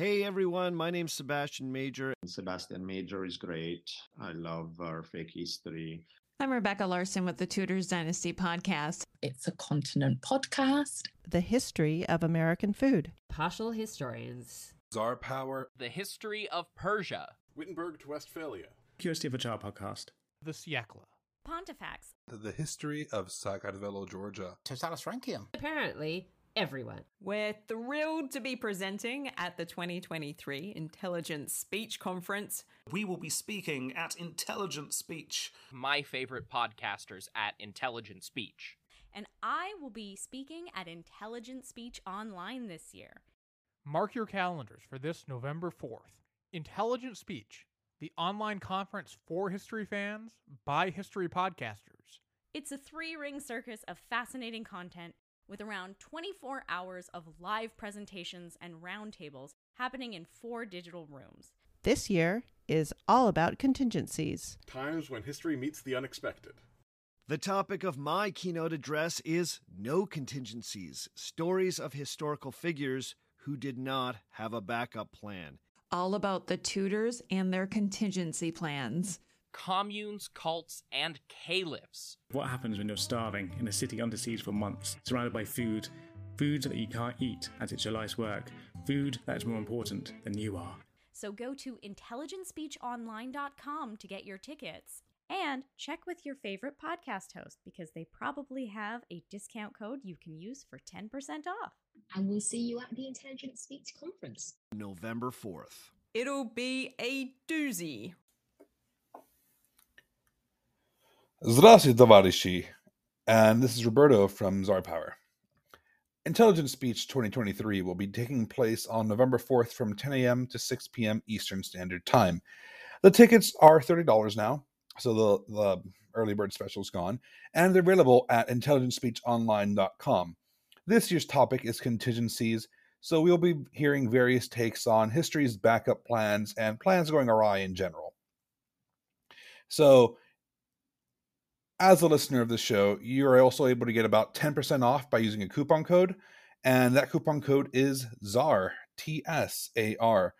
Hey everyone, my name's Sebastian Major. Sebastian Major is great. I love our fake history. I'm Rebecca Larson with the Tudors Dynasty podcast. It's a continent podcast. The history of American food. Partial historians. Tsar Power. The history of Persia. Wittenberg to Westphalia. Curiosity of a Child podcast. The Siècle. Pontifex. The history of Sakartvelo, Georgia. Totalus Rankium. Apparently, everyone. We're thrilled to be presenting at the 2023 Intelligent Speech Conference. We will be speaking at Intelligent Speech. My favorite podcasters at Intelligent Speech. And I will be speaking at Intelligent Speech Online this year. Mark your calendars for this November 4th. Intelligent Speech, the online conference for history fans by history podcasters. It's a three ring circus of fascinating content with around 24 hours of live presentations and roundtables happening in four digital rooms. This year is all about contingencies. Times when history meets the unexpected. The topic of my keynote address is No Contingencies Stories of Historical Figures Who Did Not Have a Backup Plan. All about the Tudors and their contingency plans communes, cults, and caliphs. What happens when you're starving in a city under siege for months, surrounded by food, food that you can't eat as it's your life's work, food that is more important than you are? So go to intelligentspeechonline.com to get your tickets. And check with your favorite podcast host because they probably have a discount code you can use for 10% off. And we'll see you at the Intelligent Speech Conference. November 4th. It'll be a doozy. Zdrasti, товарищи! And this is Roberto from Tsar Power. Intelligent Speech 2023 will be taking place on November 4th from 10 a.m. to 6 p.m. Eastern Standard Time. The tickets are $30 now, so the, the early bird special is gone, and they're available at intelligentspeechonline.com. This year's topic is contingencies, so we'll be hearing various takes on history's backup plans and plans going awry in general. So as a listener of the show, you are also able to get about 10% off by using a coupon code, and that coupon code is TSAR, T S A R.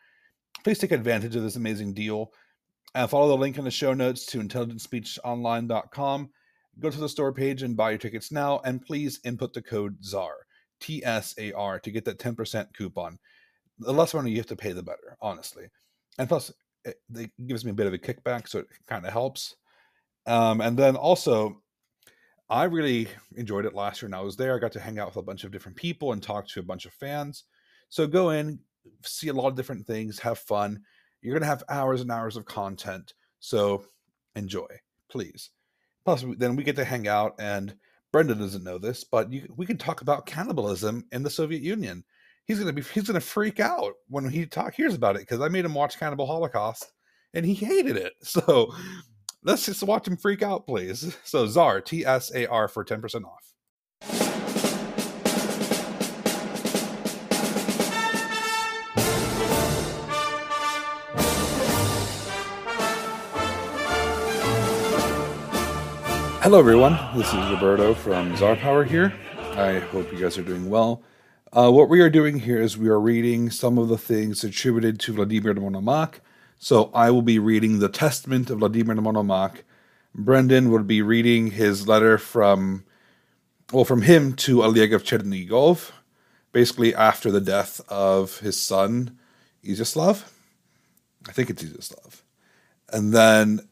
Please take advantage of this amazing deal. And follow the link in the show notes to intelligentspeechonline.com. Go to the store page and buy your tickets now, and please input the code TSAR, T S A R, to get that 10% coupon. The less money you have to pay, the better, honestly. And plus, it, it gives me a bit of a kickback, so it kind of helps. Um, and then also, I really enjoyed it last year and I was there. I got to hang out with a bunch of different people and talk to a bunch of fans. So go in, see a lot of different things, have fun. You're going to have hours and hours of content. So enjoy, please. Plus, then we get to hang out, and Brendan doesn't know this, but you, we can talk about cannibalism in the Soviet Union. He's gonna be he's gonna freak out when he talk hears about it because I made him watch Cannibal Holocaust and he hated it. So let's just watch him freak out, please. So Tsar, T S A R, for 10% off. Hello, everyone. This is Roberto from Tsar Power here. I hope you guys are doing well. Uh, what we are doing here is we are reading some of the things attributed to Vladimir de so I will be reading the Testament of Vladimir Monomakh. Brendan will be reading his letter from, well, from him to Oleg of Chernigov, basically after the death of his son, Iziaslav. I think it's Iziaslav. And then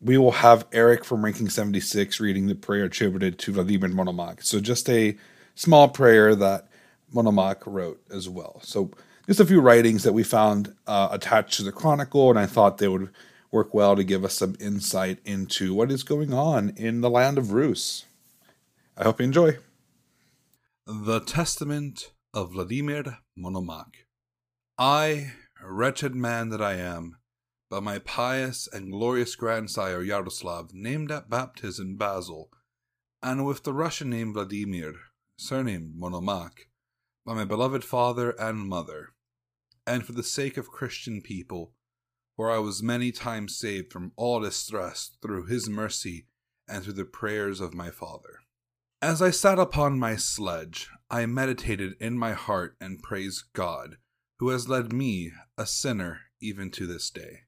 we will have Eric from Ranking 76 reading the prayer attributed to Vladimir Monomakh. So just a small prayer that Monomakh wrote as well. So just a few writings that we found uh, attached to the Chronicle, and I thought they would work well to give us some insight into what is going on in the land of Rus. I hope you enjoy. The Testament of Vladimir Monomakh. I, wretched man that I am, by my pious and glorious grandsire Yaroslav, named at baptism Basil, and with the Russian name Vladimir, surnamed Monomakh, by my beloved father and mother, and for the sake of Christian people, for I was many times saved from all distress through his mercy and through the prayers of my father. As I sat upon my sledge, I meditated in my heart and praised God, who has led me, a sinner, even to this day.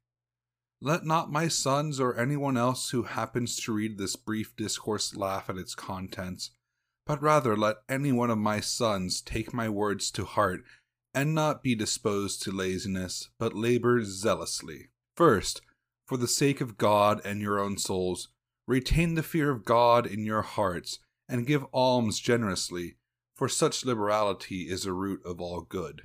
Let not my sons or anyone else who happens to read this brief discourse laugh at its contents, but rather let any one of my sons take my words to heart and not be disposed to laziness, but labor zealously. First, for the sake of God and your own souls, retain the fear of God in your hearts, and give alms generously, for such liberality is a root of all good.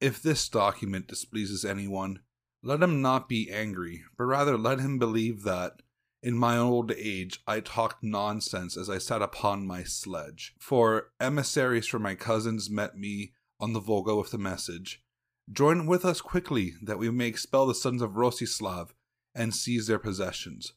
If this document displeases anyone, let him not be angry, but rather let him believe that, in my old age, I talked nonsense as I sat upon my sledge. For emissaries from my cousins met me on the Volga with the message Join with us quickly, that we may expel the sons of Rostislav and seize their possessions.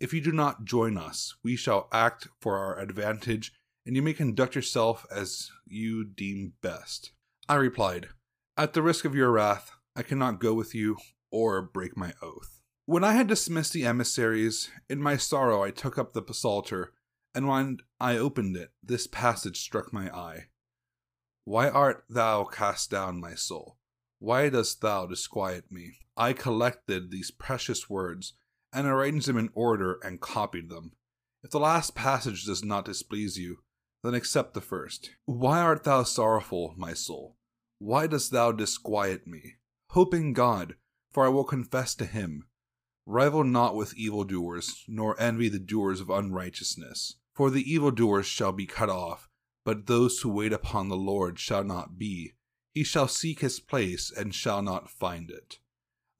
If you do not join us, we shall act for our advantage, and you may conduct yourself as you deem best. I replied, At the risk of your wrath, I cannot go with you or break my oath. When I had dismissed the emissaries, in my sorrow I took up the psalter, and when I opened it, this passage struck my eye. Why art thou cast down, my soul? Why dost thou disquiet me? I collected these precious words and arranged them in order and copied them. If the last passage does not displease you, then accept the first. Why art thou sorrowful, my soul? Why dost thou disquiet me? Hope in God, for I will confess to him. Rival not with evildoers, nor envy the doers of unrighteousness. For the evildoers shall be cut off, but those who wait upon the Lord shall not be. He shall seek his place and shall not find it.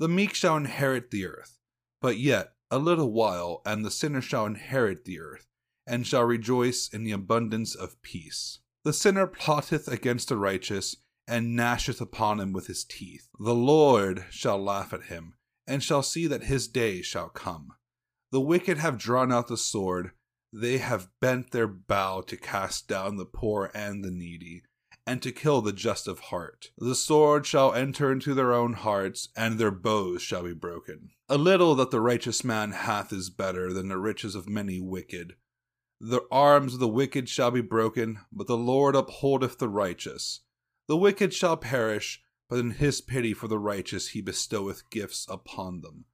The meek shall inherit the earth. But yet a little while, and the sinner shall inherit the earth, and shall rejoice in the abundance of peace. The sinner plotteth against the righteous, and gnasheth upon him with his teeth. The Lord shall laugh at him, and shall see that his day shall come. The wicked have drawn out the sword, they have bent their bow to cast down the poor and the needy, and to kill the just of heart. The sword shall enter into their own hearts, and their bows shall be broken. A little that the righteous man hath is better than the riches of many wicked. The arms of the wicked shall be broken, but the Lord upholdeth the righteous. The wicked shall perish, but in his pity for the righteous he bestoweth gifts upon them.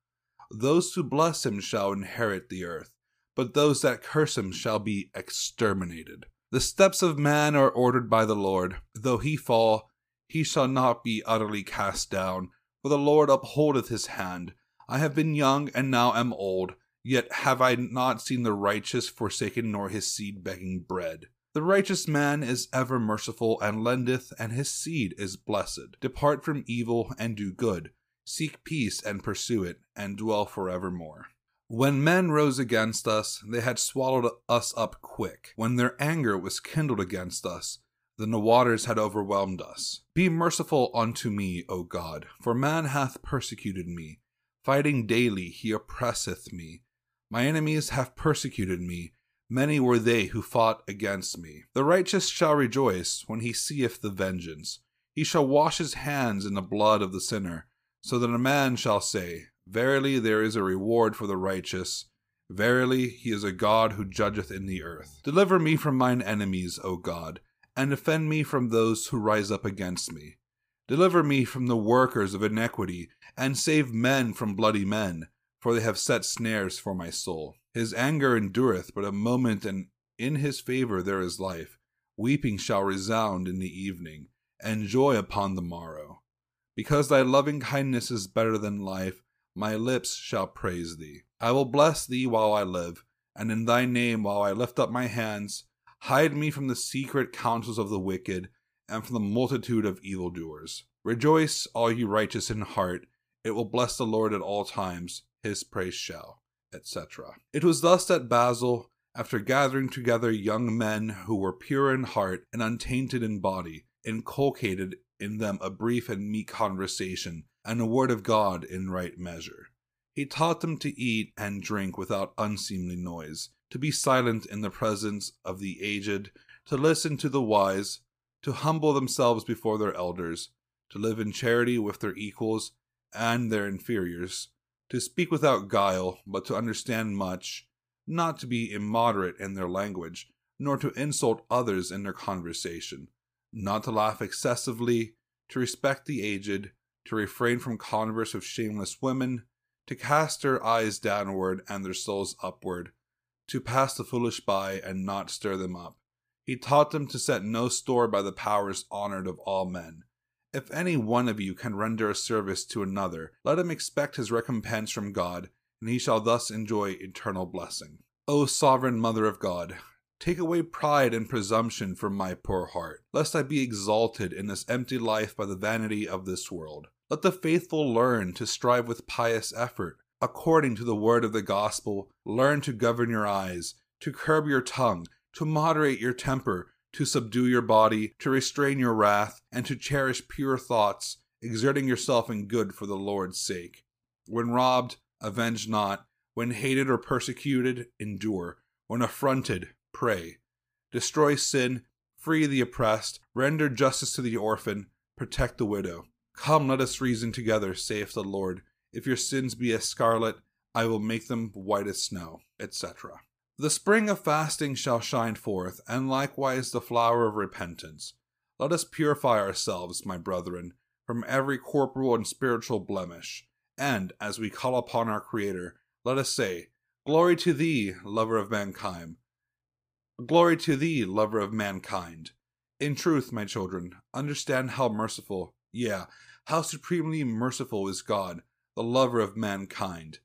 Those who bless him shall inherit the earth, but those that curse him shall be exterminated. The steps of man are ordered by the Lord. Though he fall, he shall not be utterly cast down, for the Lord upholdeth his hand. I have been young, and now am old, yet have I not seen the righteous forsaken, nor his seed begging bread. The righteous man is ever merciful and lendeth, and his seed is blessed. Depart from evil and do good. Seek peace and pursue it, and dwell forevermore. When men rose against us, they had swallowed us up quick. When their anger was kindled against us, then the waters had overwhelmed us. Be merciful unto me, O God, for man hath persecuted me. Fighting daily, he oppresseth me. My enemies have persecuted me. Many were they who fought against me. The righteous shall rejoice when he seeth the vengeance. He shall wash his hands in the blood of the sinner, so that a man shall say, Verily there is a reward for the righteous. Verily he is a God who judgeth in the earth. Deliver me from mine enemies, O God, and defend me from those who rise up against me. Deliver me from the workers of iniquity, and save men from bloody men, for they have set snares for my soul. His anger endureth but a moment, and in his favor there is life. Weeping shall resound in the evening, and joy upon the morrow. Because thy loving kindness is better than life, my lips shall praise thee. I will bless thee while I live, and in thy name while I lift up my hands. Hide me from the secret counsels of the wicked, and from the multitude of evildoers. Rejoice, all you righteous in heart. It will bless the Lord at all times. His praise shall, etc. It was thus that Basil, after gathering together young men who were pure in heart and untainted in body, inculcated in them a brief and meek conversation and a word of God in right measure. He taught them to eat and drink without unseemly noise, to be silent in the presence of the aged, to listen to the wise, to humble themselves before their elders, to live in charity with their equals and their inferiors, to speak without guile, but to understand much, not to be immoderate in their language, nor to insult others in their conversation, not to laugh excessively, to respect the aged, to refrain from converse with shameless women, to cast their eyes downward and their souls upward, to pass the foolish by and not stir them up. He taught them to set no store by the powers honored of all men. If any one of you can render a service to another, let him expect his recompense from God, and he shall thus enjoy eternal blessing. O sovereign Mother of God, take away pride and presumption from my poor heart, lest I be exalted in this empty life by the vanity of this world. Let the faithful learn to strive with pious effort, according to the word of the gospel. Learn to govern your eyes, to curb your tongue, to moderate your temper, to subdue your body, to restrain your wrath, and to cherish pure thoughts, exerting yourself in good for the Lord's sake. When robbed, avenge not. When hated or persecuted, endure. When affronted, pray. Destroy sin, free the oppressed, render justice to the orphan, protect the widow. Come, let us reason together, saith the Lord. If your sins be as scarlet, I will make them white as snow, etc. The spring of fasting shall shine forth, and likewise the flower of repentance. Let us purify ourselves, my brethren, from every corporal and spiritual blemish, and, as we call upon our Creator, let us say, Glory to thee, lover of mankind. Glory to thee, lover of mankind. In truth, my children, understand how merciful, yeah, how supremely merciful is God, the lover of mankind.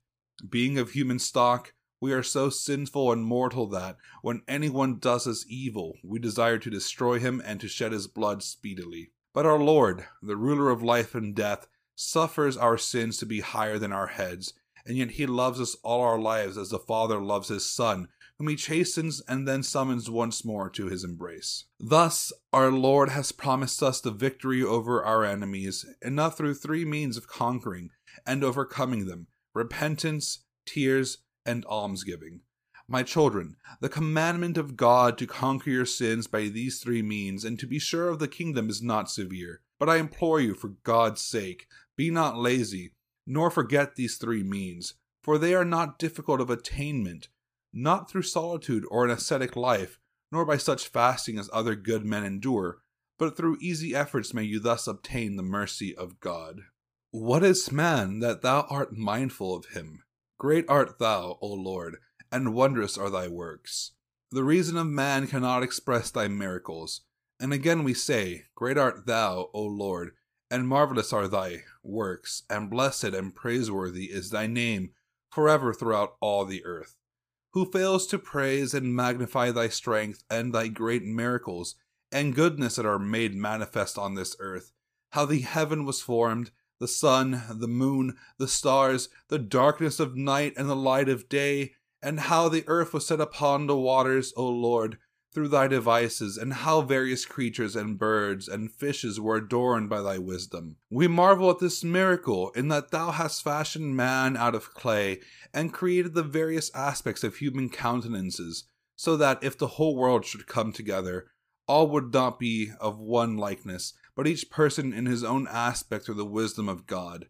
Being of human stock, we are so sinful and mortal that, when anyone does us evil, we desire to destroy him and to shed his blood speedily. But our Lord, the ruler of life and death, suffers our sins to be higher than our heads, and yet he loves us all our lives as the Father loves his Son, whom he chastens and then summons once more to his embrace. Thus, our Lord has promised us the victory over our enemies, and not through three means of conquering and overcoming them repentance, tears, and almsgiving. My children, the commandment of God to conquer your sins by these three means and to be sure of the kingdom is not severe. But I implore you, for God's sake, be not lazy, nor forget these three means, for they are not difficult of attainment, not through solitude or an ascetic life, nor by such fasting as other good men endure, but through easy efforts may you thus obtain the mercy of God. What is man that thou art mindful of him? Great art thou, O Lord, and wondrous are thy works. The reason of man cannot express thy miracles. And again we say, Great art thou, O Lord, and marvelous are thy works, and blessed and praiseworthy is thy name forever throughout all the earth. Who fails to praise and magnify thy strength and thy great miracles and goodness that are made manifest on this earth, how the heaven was formed, the sun, the moon, the stars, the darkness of night and the light of day, and how the earth was set upon the waters, O Lord, through thy devices, and how various creatures and birds and fishes were adorned by thy wisdom. We marvel at this miracle, in that thou hast fashioned man out of clay, and created the various aspects of human countenances, so that if the whole world should come together, all would not be of one likeness, but each person in his own aspect through the wisdom of God.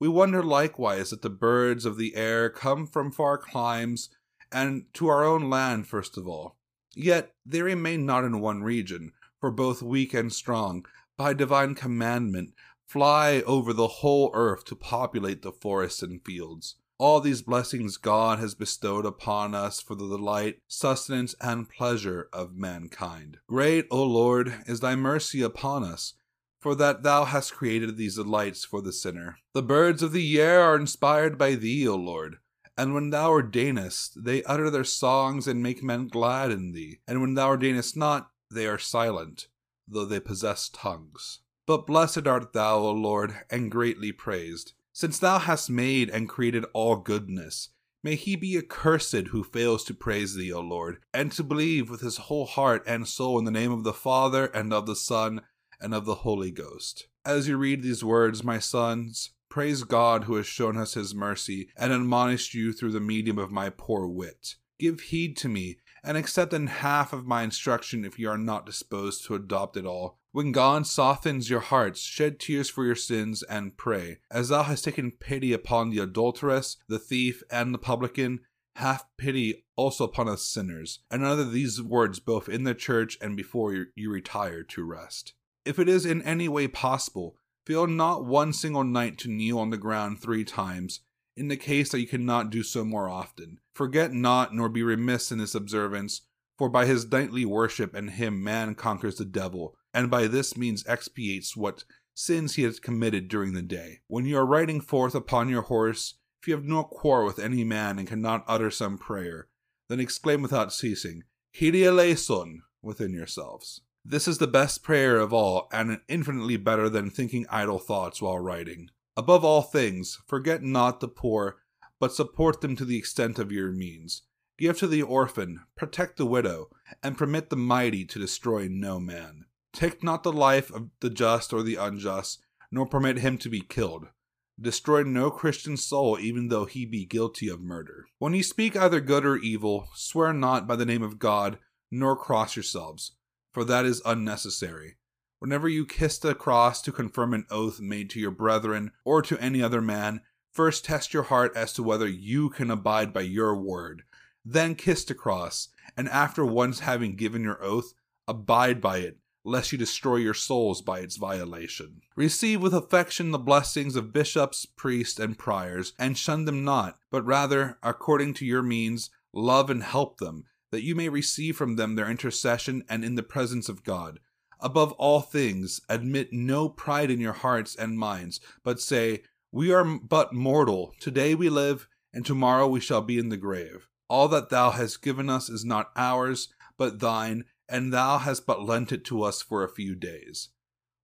We wonder likewise that the birds of the air come from far climes, and to our own land first of all. Yet they remain not in one region, for both weak and strong, by divine commandment, fly over the whole earth to populate the forests and fields. All these blessings God has bestowed upon us for the delight, sustenance, and pleasure of mankind. Great, O Lord, is thy mercy upon us, for that thou hast created these delights for the sinner. The birds of the air are inspired by thee, O Lord. And when thou ordainest, they utter their songs and make men glad in thee. And when thou ordainest not, they are silent, though they possess tongues. But blessed art thou, O Lord, and greatly praised. Since thou hast made and created all goodness, may he be accursed who fails to praise thee, O Lord, and to believe with his whole heart and soul in the name of the Father, and of the Son, and of the Holy Ghost. As you read these words, my sons, Praise God who has shown us his mercy and admonished you through the medium of my poor wit. Give heed to me, and accept in half of my instruction if you are not disposed to adopt it all. When God softens your hearts, shed tears for your sins and pray. As thou hast taken pity upon the adulteress, the thief, and the publican, have pity also upon us sinners, and utter these words both in the church and before you retire to rest. If it is in any way possible, Fail not one single night to kneel on the ground three times, in the case that you cannot do so more often. Forget not, nor be remiss in this observance, for by his nightly worship and him man conquers the devil, and by this means expiates what sins he has committed during the day. When you are riding forth upon your horse, if you have no quarrel with any man and cannot utter some prayer, then exclaim without ceasing, Kyrie eleison, within yourselves. This is the best prayer of all, and infinitely better than thinking idle thoughts while writing. Above all things, forget not the poor, but support them to the extent of your means. Give to the orphan, protect the widow, and permit the mighty to destroy no man. Take not the life of the just or the unjust, nor permit him to be killed. Destroy no Christian soul, even though he be guilty of murder. When you speak either good or evil, swear not by the name of God, nor cross yourselves, for that is unnecessary. Whenever you kiss the cross to confirm an oath made to your brethren or to any other man, first test your heart as to whether you can abide by your word. Then kiss the cross, and after once having given your oath, abide by it, lest you destroy your souls by its violation. Receive with affection the blessings of bishops, priests, and priors, and shun them not, but rather, according to your means, love and help them, that you may receive from them their intercession and in the presence of God. Above all things, admit no pride in your hearts and minds, but say, We are but mortal. Today we live, and tomorrow we shall be in the grave. All that thou hast given us is not ours, but thine, and thou hast but lent it to us for a few days.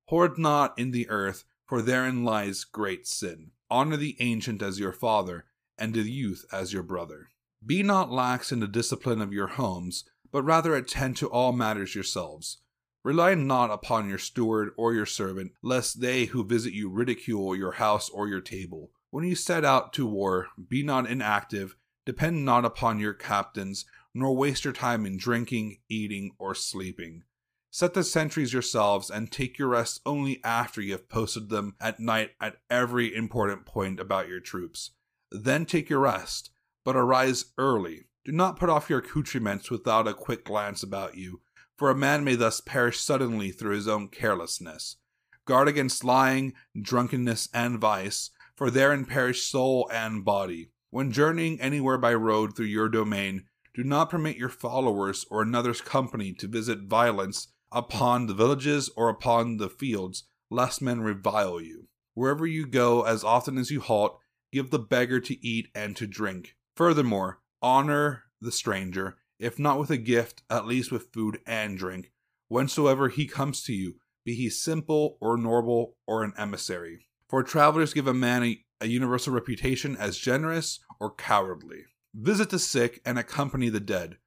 Hoard not in the earth, for therein lies great sin. Honor the ancient as your father, and the youth as your brother. Be not lax in the discipline of your homes, but rather attend to all matters yourselves. Rely not upon your steward or your servant, lest they who visit you ridicule your house or your table. When you set out to war, be not inactive, depend not upon your captains, nor waste your time in drinking, eating, or sleeping. Set the sentries yourselves and take your rest only after you have posted them at night at every important point about your troops. Then take your rest, but arise early. Do not put off your accoutrements without a quick glance about you, for a man may thus perish suddenly through his own carelessness. Guard against lying, drunkenness, and vice, for therein perish soul and body. When journeying anywhere by road through your domain, do not permit your followers or another's company to visit violence upon the villages or upon the fields, lest men revile you. Wherever you go, as often as you halt, give the beggar to eat and to drink. Furthermore, honor the stranger, if not with a gift, at least with food and drink, whensoever he comes to you, be he simple or noble or an emissary. For travelers give a man a, a universal reputation as generous or cowardly. Visit the sick and accompany the dead,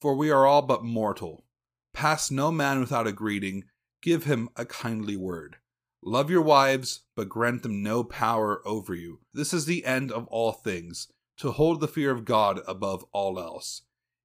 for we are all but mortal. Pass no man without a greeting, give him a kindly word. Love your wives, but grant them no power over you. This is the end of all things, to hold the fear of God above all else.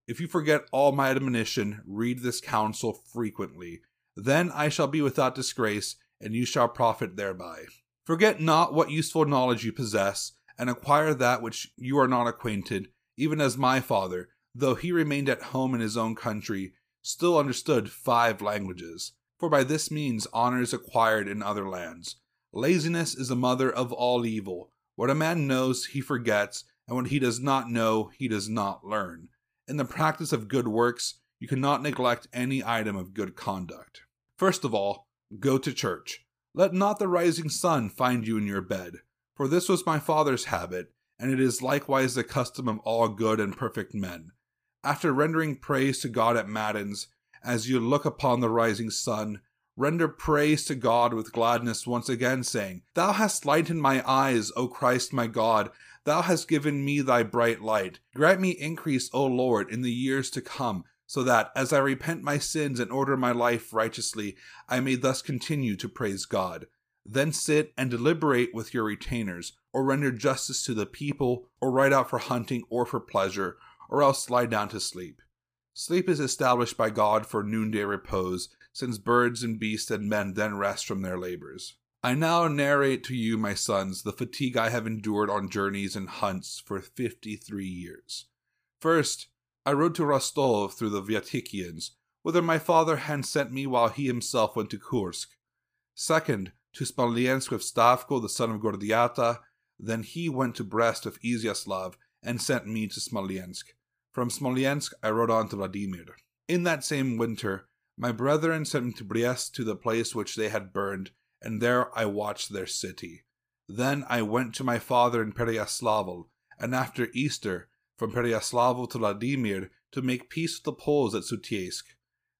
If you forget all my admonition, read this counsel frequently. Then I shall be without disgrace, and you shall profit thereby. Forget not what useful knowledge you possess, and acquire that which you are not acquainted, even as my father, though he remained at home in his own country, still understood five languages. For by this means honor is acquired in other lands. Laziness is the mother of all evil. What a man knows, he forgets, and what he does not know, he does not learn. In the practice of good works, you cannot neglect any item of good conduct. First of all, go to church. Let not the rising sun find you in your bed, for this was my father's habit, and it is likewise the custom of all good and perfect men. After rendering praise to God at Matins, as you look upon the rising sun, render praise to God with gladness once again, saying, Thou hast lightened my eyes, O Christ my God. Thou hast given me thy bright light. Grant me increase, O Lord, in the years to come, so that, as I repent my sins and order my life righteously, I may thus continue to praise God. Then sit and deliberate with your retainers, or render justice to the people, or ride out for hunting or for pleasure, or else lie down to sleep. Sleep is established by God for noonday repose, since birds and beasts and men then rest from their labors. I now narrate to you, my sons, the fatigue I have endured on journeys and hunts for fifty three years. First, I rode to Rostov through the Vyatikians, whither my father had sent me while he himself went to Kursk. Second, to Smolensk with Stavko, the son of Gordiata. Then he went to Brest with Izyaslav and sent me to Smolensk. From Smolensk, I rode on to Vladimir. In that same winter, my brethren sent me to Brest to the place which they had burned, and there I watched their city. Then I went to my father in Pereyaslav, and after Easter, from Pereyaslav to Vladimir to make peace with the Poles at Sutiesk,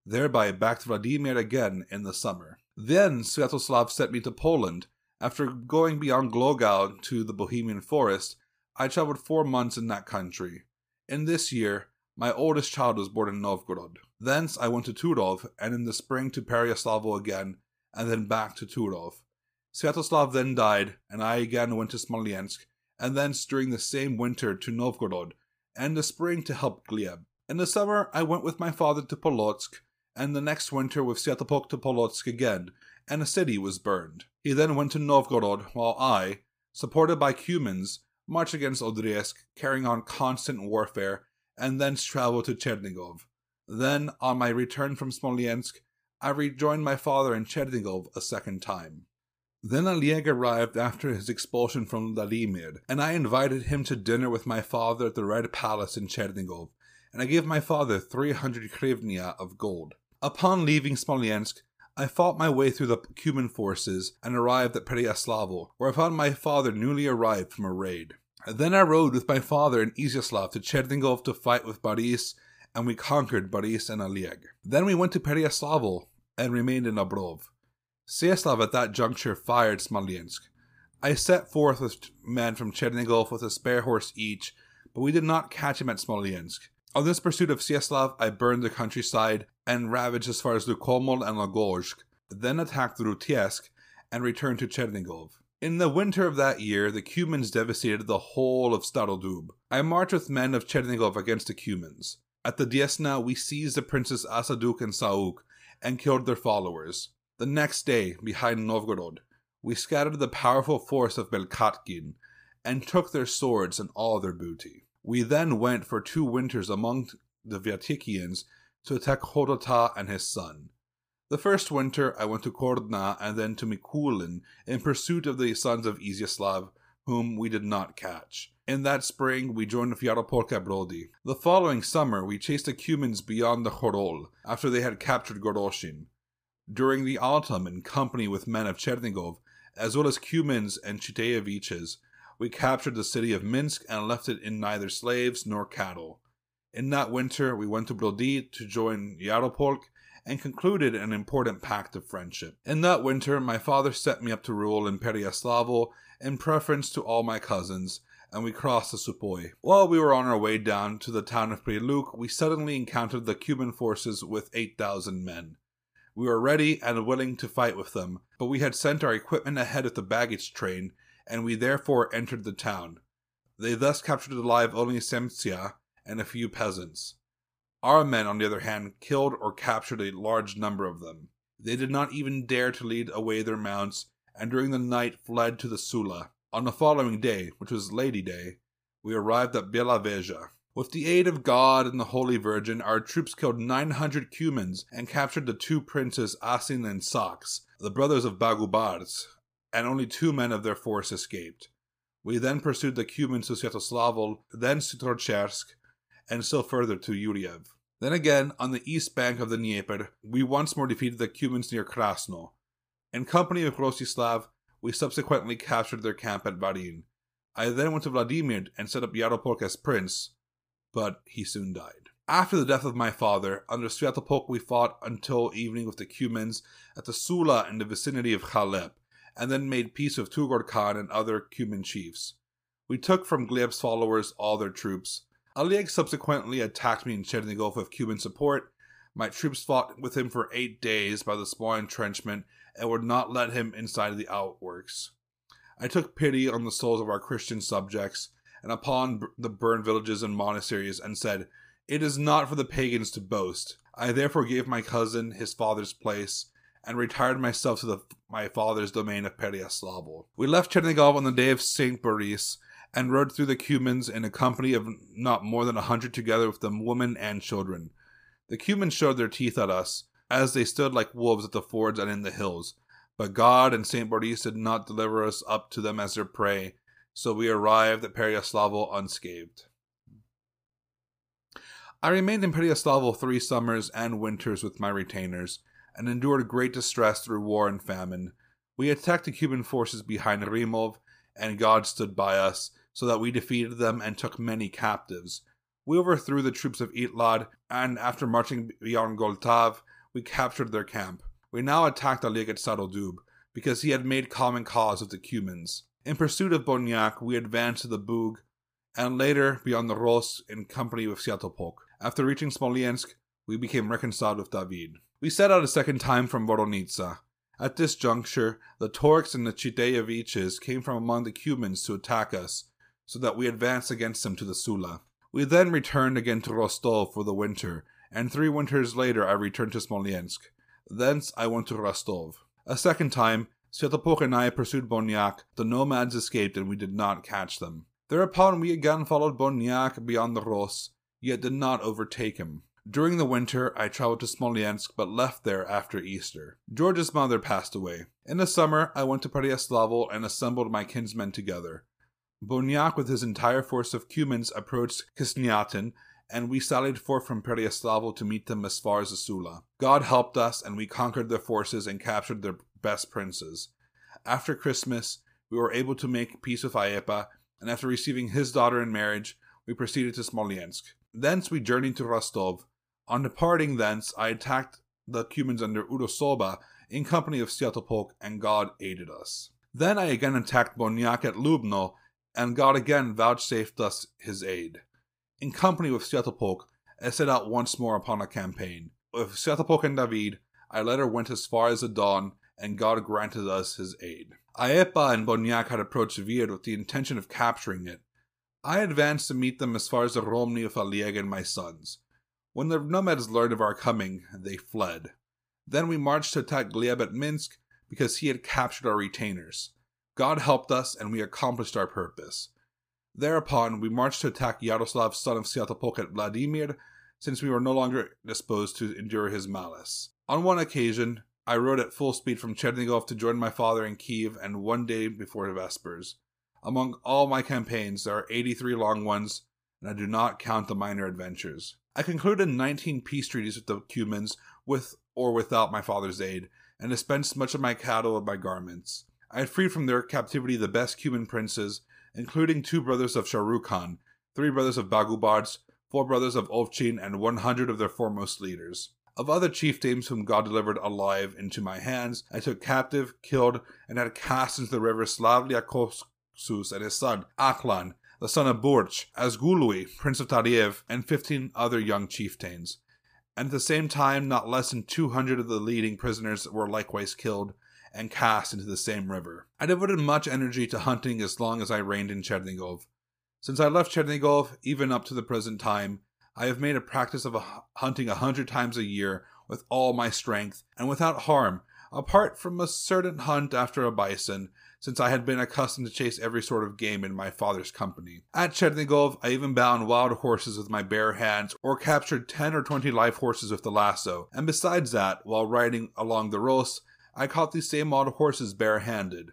thereby back to Vladimir again in the summer. Then Sviatoslav sent me to Poland. After going beyond Glogau to the Bohemian forest, I traveled four months in that country. In this year, my oldest child was born in Novgorod. Thence I went to Turov, and in the spring to Pereyaslavo again, and then back to Turov. Sviatoslav then died, and I again went to Smolensk, and thence during the same winter to Novgorod, and the spring to help Gleb. In the summer, I went with my father to Polotsk, and the next winter with Sviatopolk to Polotsk again, and the city was burned. He then went to Novgorod, while I, supported by Cumans, marched against Odriesk, carrying on constant warfare, and thence traveled to Chernigov. Then, on my return from Smolensk, I rejoined my father in Chernigov a second time. Then Oleg arrived after his expulsion from Vladimir, and I invited him to dinner with my father at the Red Palace in Chernigov, and I gave my father 300 hryvnia of gold. Upon leaving Smolensk, I fought my way through the Cuman forces and arrived at Pereyaslavo, where I found my father newly arrived from a raid. Then I rode with my father and Izyaslav to Chernigov to fight with Boris, and we conquered Boris and Oleg. Then we went to Pereyaslavo and remained in Obrov. Syaslav at that juncture fired Smolensk. I set forth with men from Chernigov with a spare horse each, but we did not catch him at Smolensk. On this pursuit of Syaslav, I burned the countryside and ravaged as far as Lukomol and Logozhsk, then attacked Rutiesk and returned to Chernigov. In the winter of that year, the Cumans devastated the whole of Starodub. I marched with men of Chernigov against the Cumans. At the Diesna, we seized the princes Asaduk and Sauk and killed their followers. The next day, behind Novgorod, we scattered the powerful force of Belkatkin and took their swords and all their booty. We then went for two winters among the Vyatikians to attack Hodota and his son. The first winter I went to Kordna and then to Mikulin in pursuit of the sons of Izyaslav, whom we did not catch. In that spring we joined Yaropolka Brody. The following summer we chased the Cumans beyond the Khorol after they had captured Goroshin. During the autumn, in company with men of Chernigov, as well as Cumans and Chiteyeviches, we captured the city of Minsk and left it in neither slaves nor cattle. In that winter, we went to Brody to join Yaropolk and concluded an important pact of friendship. In that winter, my father set me up to rule in Pereyaslavo in preference to all my cousins, and we crossed the Supoy. While we were on our way down to the town of Priluk, we suddenly encountered the Cuman forces with 8,000 men. We were ready and willing to fight with them, but we had sent our equipment ahead of the baggage train, and we therefore entered the town. They thus captured alive only Semtsia and a few peasants. Our men, on the other hand, killed or captured a large number of them. They did not even dare to lead away their mounts, and during the night fled to the Sula. On the following day, which was Lady Day, we arrived at Belaveja. With the aid of God and the Holy Virgin, our troops killed 900 Cumans and captured the two princes Asin and Saks, the brothers of Bagubars, and only two men of their force escaped. We then pursued the Cumans to Sviatoslavl, then to Trochersk, and still further to Yuriev. Then again, on the east bank of the Dnieper, we once more defeated the Cumans near Krasno. In company with Rostislav, we subsequently captured their camp at Varin. I then went to Vladimir and set up Yaropolk as prince, but he soon died. After the death of my father, under Sviatopolk we fought until evening with the Cumans at the Sula in the vicinity of Khalep, and then made peace with Tugor Khan and other Cuman chiefs. We took from Gleb's followers all their troops. Oleg subsequently attacked me in Chernigov with Cuman support. My troops fought with him for eight days by the small entrenchment and would not let him inside the outworks. I took pity on the souls of our Christian subjects and upon the burned villages and monasteries, and said, It is not for the pagans to boast. I therefore gave my cousin his father's place, and retired myself to the, my father's domain of Pereyaslavo. We left Chernigov on the day of St. Boris, and rode through the Cumans in a company of not more than a hundred together with them women and children. The Cumans showed their teeth at us, as they stood like wolves at the fords and in the hills, But God and St. Boris did not deliver us up to them as their prey, so we arrived at Peryaslavo unscathed. I remained in Peryaslavo three summers and winters with my retainers, and endured great distress through war and famine. We attacked the Cuman forces behind Rimov, and God stood by us, so that we defeated them and took many captives. We overthrew the troops of Itlad, and after marching beyond Goltav, we captured their camp. We now attacked Oleg at because he had made common cause with the Cumans. In pursuit of Bonyak, we advanced to the Bug, and later beyond the Ros in company with Sviatopolk. After reaching Smolensk, we became reconciled with David. We set out a second time from Voronitsa. At this juncture, the Torks and the Chiteyeviches came from among the Cumans to attack us, so that we advanced against them to the Sula. We then returned again to Rostov for the winter, and three winters later I returned to Smolensk. Thence I went to Rostov. A second time, Sviatopolk and I pursued Bonyak. The nomads escaped and we did not catch them. Thereupon we again followed Bonyak beyond the Ros, yet did not overtake him. During the winter, I traveled to Smolensk but left there after Easter. George's mother passed away. In the summer, I went to Peryaslavo and assembled my kinsmen together. Bonyak with his entire force of Cumans approached Kisnyatin, and we sallied forth from Peryaslavo to meet them as far as the Sula. God helped us, and we conquered their forces and captured their best princes. After Christmas, we were able to make peace with Ayepa, and after receiving his daughter in marriage, we proceeded to Smolensk. Thence we journeyed to Rostov. On departing thence, I attacked the Cumans under Udosoba in company of Sviatopolk, and God aided us. Then I again attacked Bonyak at Lubno, and God again vouchsafed us his aid. In company with Sviatopolk, I set out once more upon a campaign. With Sviatopolk and David, I later went as far as the Don, and God granted us his aid. Aepa and Bonyak had approached Vir with the intention of capturing it. I advanced to meet them as far as the Romny of Alieg and my sons. When the nomads learned of our coming, they fled. Then we marched to attack Gleb at Minsk because he had captured our retainers. God helped us, and we accomplished our purpose. Thereupon, we marched to attack Yaroslav, son of Sviatopolk, at Vladimir, since we were no longer disposed to endure his malice. On one occasion, I rode at full speed from Chernigov to join my father in Kiev, and one day before Vespers. Among all my campaigns, there are 83 long ones, and I do not count the minor adventures. I concluded 19 peace treaties with the Cumans, with or without my father's aid, and dispensed much of my cattle and my garments. I had freed from their captivity the best Cuman princes, including two brothers of Shahrukh three brothers of Bagubards, four brothers of Ovchin, and 100 of their foremost leaders. Of other chieftains whom God delivered alive into my hands, I took captive, killed, and had cast into the river Slavlia Kossus and his son, Aklan, the son of Burch, Asgului, prince of Tariev, and fifteen other young chieftains. And at the same time, not less than two hundred of the leading prisoners were likewise killed and cast into the same river. I devoted much energy to hunting as long as I reigned in Chernigov. Since I left Chernigov, even up to the present time, I have made a practice of hunting a hundred times a year with all my strength and without harm, apart from a certain hunt after a bison, since I had been accustomed to chase every sort of game in my father's company. At Chernigov, I even bound wild horses with my bare hands, or captured ten or twenty live horses with the lasso, and besides that, while riding along the Ros, I caught these same wild horses barehanded.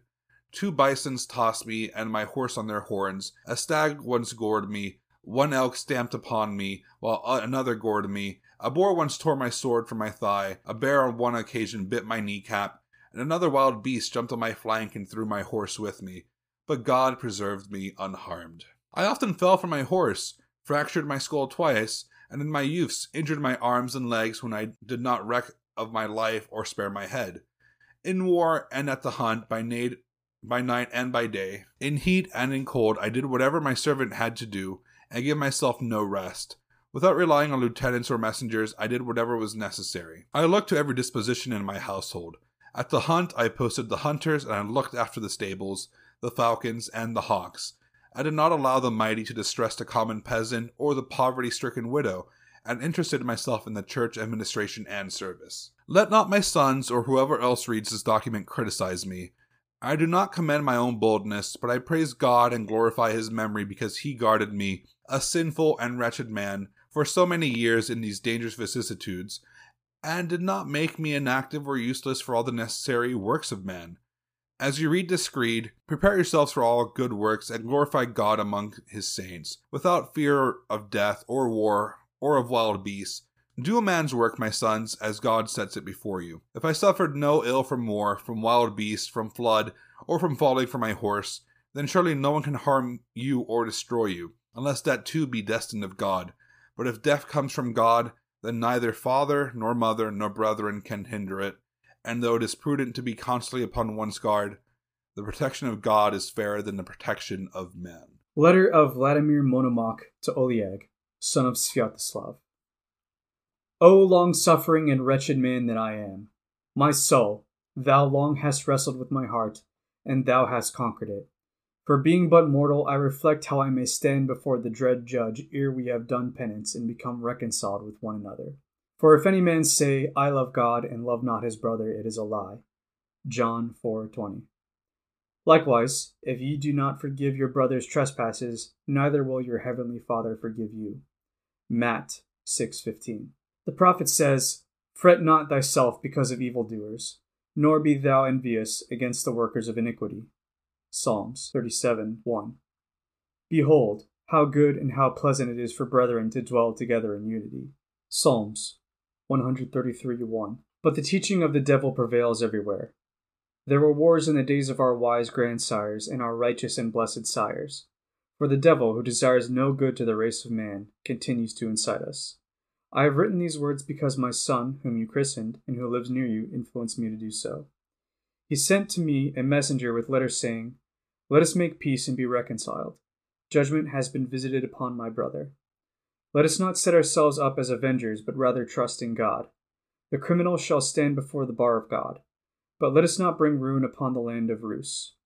Two bisons tossed me and my horse on their horns, a stag once gored me, one elk stamped upon me, while another gored me, a boar once tore my sword from my thigh, a bear on one occasion bit my kneecap, and another wild beast jumped on my flank and threw my horse with me. But God preserved me unharmed. I often fell from my horse, fractured my skull twice, and in my youths injured my arms and legs when I did not reck of my life or spare my head. In war and at the hunt, by night, by night and by day, in heat and in cold, I did whatever my servant had to do, and gave myself no rest. Without relying on lieutenants or messengers, I did whatever was necessary. I looked to every disposition in my household. At the hunt, I posted the hunters and I looked after the stables, the falcons, and the hawks. I did not allow the mighty to distress the common peasant or the poverty stricken widow, and interested myself in the church administration and service. Let not my sons or whoever else reads this document criticize me. I do not commend my own boldness, but I praise God and glorify his memory because he guarded me, a sinful and wretched man, for so many years in these dangerous vicissitudes, and did not make me inactive or useless for all the necessary works of man. As you read this creed, prepare yourselves for all good works and glorify God among his saints, without fear of death or war or of wild beasts. Do a man's work, my sons, as God sets it before you. If I suffered no ill from war, from wild beast, from flood, or from falling from my horse, then surely no one can harm you or destroy you, unless that too be destined of God. But if death comes from God, then neither father, nor mother, nor brethren can hinder it. And though it is prudent to be constantly upon one's guard, the protection of God is fairer than the protection of men. Letter of Vladimir Monomakh to Oleg, son of Sviatoslav. O long suffering and wretched man that I am, my soul, thou long hast wrestled with my heart, and thou hast conquered it. For being but mortal, I reflect how I may stand before the dread judge ere we have done penance and become reconciled with one another. For if any man say, I love God and love not his brother, it is a lie. John 4:20. Likewise, if ye do not forgive your brother's trespasses, neither will your heavenly Father forgive you. Matt 6:15. The prophet says, Fret not thyself because of evildoers, nor be thou envious against the workers of iniquity. Psalms 37 1. Behold, how good and how pleasant it is for brethren to dwell together in unity. Psalms 133:1. But the teaching of the devil prevails everywhere. There were wars in the days of our wise grandsires and our righteous and blessed sires. For the devil, who desires no good to the race of man, continues to incite us. I have written these words because my son, whom you christened, and who lives near you, influenced me to do so. He sent to me a messenger with letters saying, Let us make peace and be reconciled. Judgment has been visited upon my brother. Let us not set ourselves up as avengers, but rather trust in God. The criminal shall stand before the bar of God. But let us not bring ruin upon the land of Rus.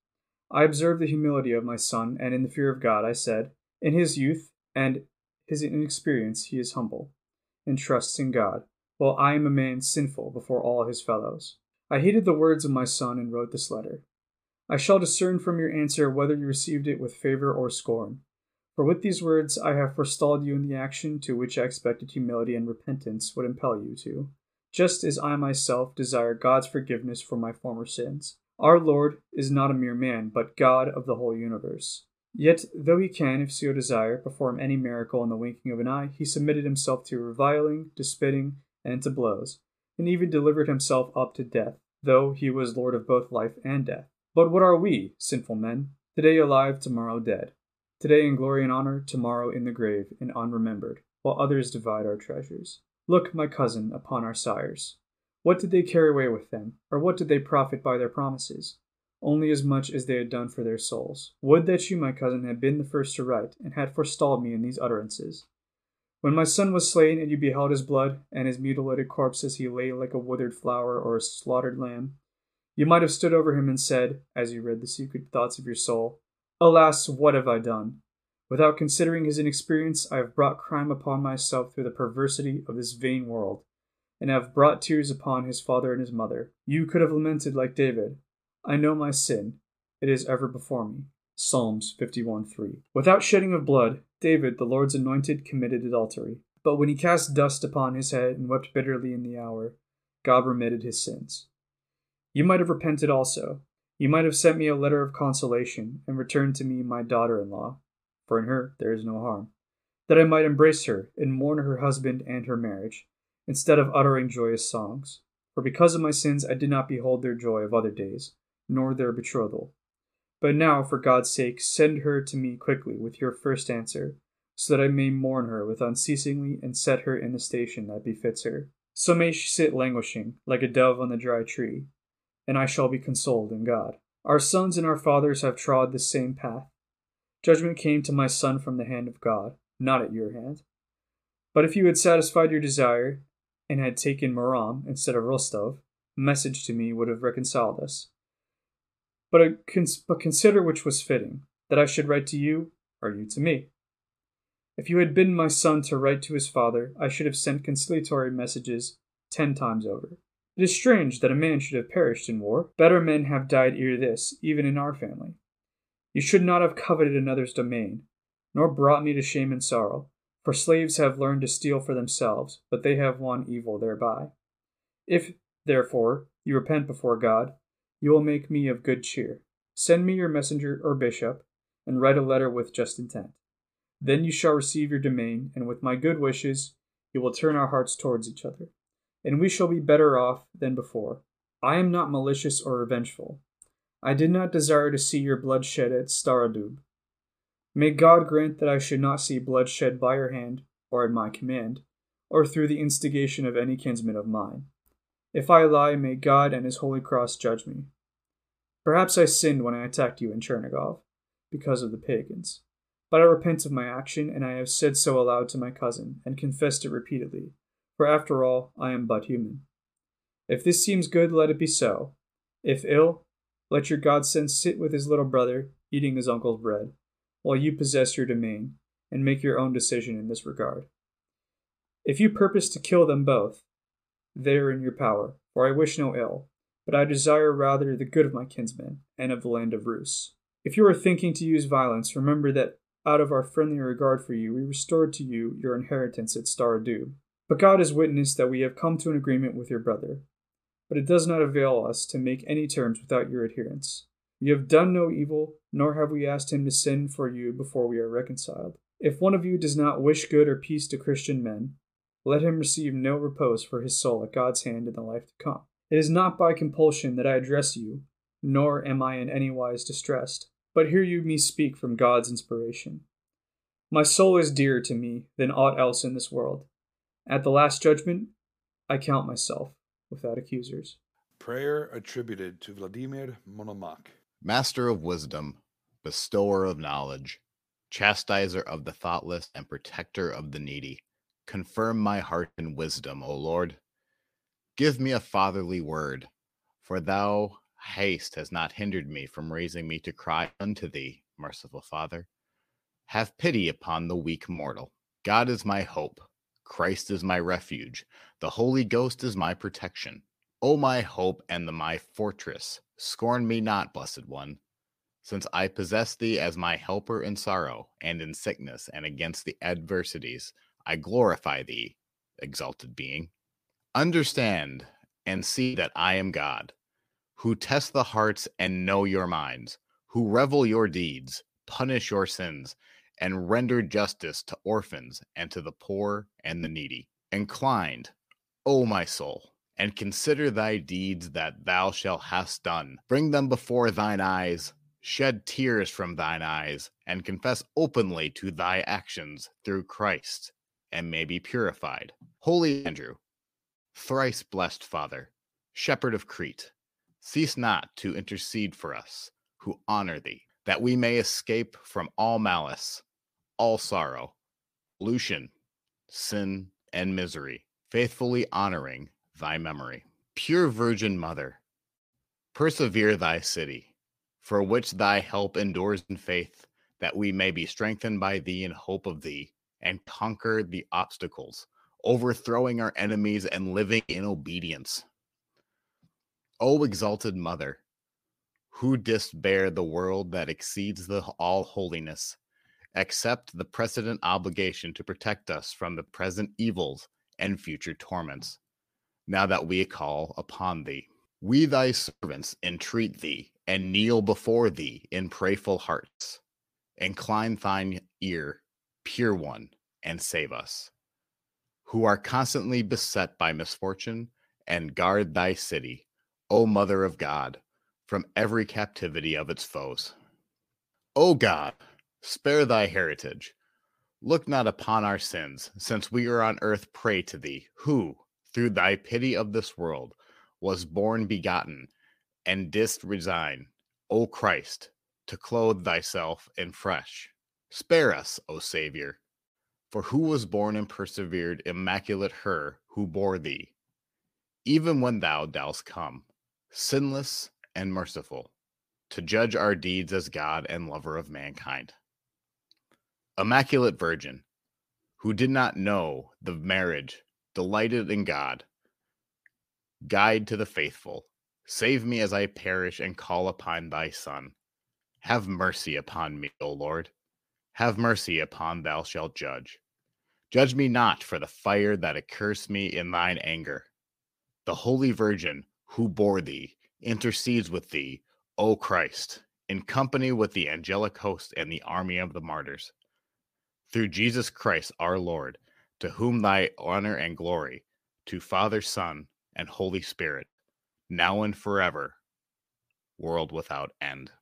I observed the humility of my son, and in the fear of God I said, In his youth and his inexperience he is humble, and trusts in God, while I am a man sinful before all his fellows. I heeded the words of my son and wrote this letter. I shall discern from your answer whether you received it with favor or scorn. For with these words I have forestalled you in the action to which I expected humility and repentance would impel you to, just as I myself desire God's forgiveness for my former sins. Our Lord is not a mere man, but God of the whole universe. Yet, though he can, if so desire, perform any miracle in the winking of an eye, he submitted himself to reviling, to spitting, and to blows, and even delivered himself up to death, though he was Lord of both life and death. But what are we, sinful men? Today alive, tomorrow dead. Today in glory and honor, tomorrow in the grave and unremembered, while others divide our treasures. Look, my cousin, upon our sires. What did they carry away with them, or what did they profit by their promises? Only as much as they had done for their souls. Would that you, my cousin, had been the first to write, and had forestalled me in these utterances. When my son was slain, and you beheld his blood, and his mutilated corpse as he lay like a withered flower or a slaughtered lamb, you might have stood over him and said, as you read the secret thoughts of your soul, Alas, what have I done? Without considering his inexperience, I have brought crime upon myself through the perversity of this vain world, and have brought tears upon his father and his mother. You could have lamented like David, I know my sin, it is ever before me. Psalms 51 3. Without shedding of blood, David, the Lord's anointed, committed adultery. But when he cast dust upon his head and wept bitterly in the hour, God remitted his sins. You might have repented also. You might have sent me a letter of consolation, and returned to me my daughter in law, for in her there is no harm, that I might embrace her and mourn her husband and her marriage, instead of uttering joyous songs. For because of my sins I did not behold their joy of other days, nor their betrothal. But now, for God's sake, send her to me quickly with your first answer, so that I may mourn her with unceasingly and set her in the station that befits her. So may she sit languishing, like a dove on the dry tree, and I shall be consoled in God. Our sons and our fathers have trod the same path. Judgment came to my son from the hand of God, not at your hand. But if you had satisfied your desire, and had taken Murom instead of Rostov, a message to me would have reconciled us. But, but consider which was fitting, that I should write to you, or you to me. If you had bidden my son to write to his father, I should have sent conciliatory messages ten times over. It is strange that a man should have perished in war. Better men have died ere this, even in our family. You should not have coveted another's domain, nor brought me to shame and sorrow, for slaves have learned to steal for themselves, but they have won evil thereby. If, therefore, you repent before God, you will make me of good cheer. Send me your messenger or bishop, and write a letter with just intent. Then you shall receive your domain, and with my good wishes, you will turn our hearts towards each other, and we shall be better off than before. I am not malicious or revengeful. I did not desire to see your blood shed at Starodub. May God grant that I should not see blood shed by your hand, or at my command, or through the instigation of any kinsman of mine. If I lie, may God and his holy cross judge me. Perhaps I sinned when I attacked you in Chernigov, because of the pagans. But I repent of my action, and I have said so aloud to my cousin, and confessed it repeatedly, for after all, I am but human. If this seems good, let it be so. If ill, let your godson sit with his little brother, eating his uncle's bread, while you possess your domain, and make your own decision in this regard. If you purpose to kill them both, they are in your power, for I wish no ill, but I desire rather the good of my kinsmen and of the land of Rus. If you are thinking to use violence, remember that out of our friendly regard for you, we restored to you your inheritance at Starodub. But God is witness that we have come to an agreement with your brother. But it does not avail us to make any terms without your adherence. We have done no evil, nor have we asked him to send for you before we are reconciled. If one of you does not wish good or peace to Christian men, let him receive no repose for his soul at God's hand in the life to come. It is not by compulsion that I address you, nor am I in any wise distressed, but hear you me speak from God's inspiration. My soul is dearer to me than aught else in this world. At the last judgment, I count myself without accusers. Prayer attributed to Vladimir Monomakh. Master of wisdom, bestower of knowledge, chastiser of the thoughtless, and protector of the needy. Confirm my heart in wisdom, O Lord. Give me a fatherly word, for thou haste has not hindered me from raising me to cry unto thee, merciful Father. Have pity upon the weak mortal. God is my hope, Christ is my refuge, the Holy Ghost is my protection. O my hope and the my fortress, scorn me not, blessed one, since I possess thee as my helper in sorrow and in sickness and against the adversities I glorify thee, exalted being. Understand and see that I am God, who test the hearts and know your minds, who revel your deeds, punish your sins, and render justice to orphans and to the poor and the needy. Inclined, O my soul, and consider thy deeds that thou shalt hast done. Bring them before thine eyes, shed tears from thine eyes, and confess openly to thy actions through Christ and may be purified. Holy Andrew, thrice blessed Father, Shepherd of Crete, cease not to intercede for us who honor thee, that we may escape from all malice, all sorrow, pollution, sin, and misery, faithfully honoring thy memory. Pure Virgin Mother, persevere thy city, for which thy help endures in faith, that we may be strengthened by thee in hope of thee and conquer the obstacles, overthrowing our enemies and living in obedience. O exalted Mother, who didst bear the world that exceeds the all holiness, accept the precedent obligation to protect us from the present evils and future torments, now that we call upon thee. We thy servants entreat thee and kneel before thee in prayerful hearts. Incline thine ear pure one, and save us, who are constantly beset by misfortune, and guard thy city, O Mother of God, from every captivity of its foes. O God, spare thy heritage. Look not upon our sins, since we are on earth pray to thee, who, through thy pity of this world, was born begotten, and didst resign, O Christ, to clothe thyself in flesh Spare us, O Savior, for who was born and persevered immaculate her who bore thee, even when thou dost come, sinless and merciful, to judge our deeds as God and lover of mankind. Immaculate Virgin, who did not know the marriage, delighted in God, guide to the faithful, save me as I perish and call upon thy Son. Have mercy upon me, O Lord have mercy upon thou shalt judge. Judge me not for the fire that accursed me in thine anger. The Holy Virgin who bore thee intercedes with thee, O Christ, in company with the angelic host and the army of the martyrs. Through Jesus Christ our Lord, to whom thy honor and glory, to Father, Son, and Holy Spirit, now and forever, world without end.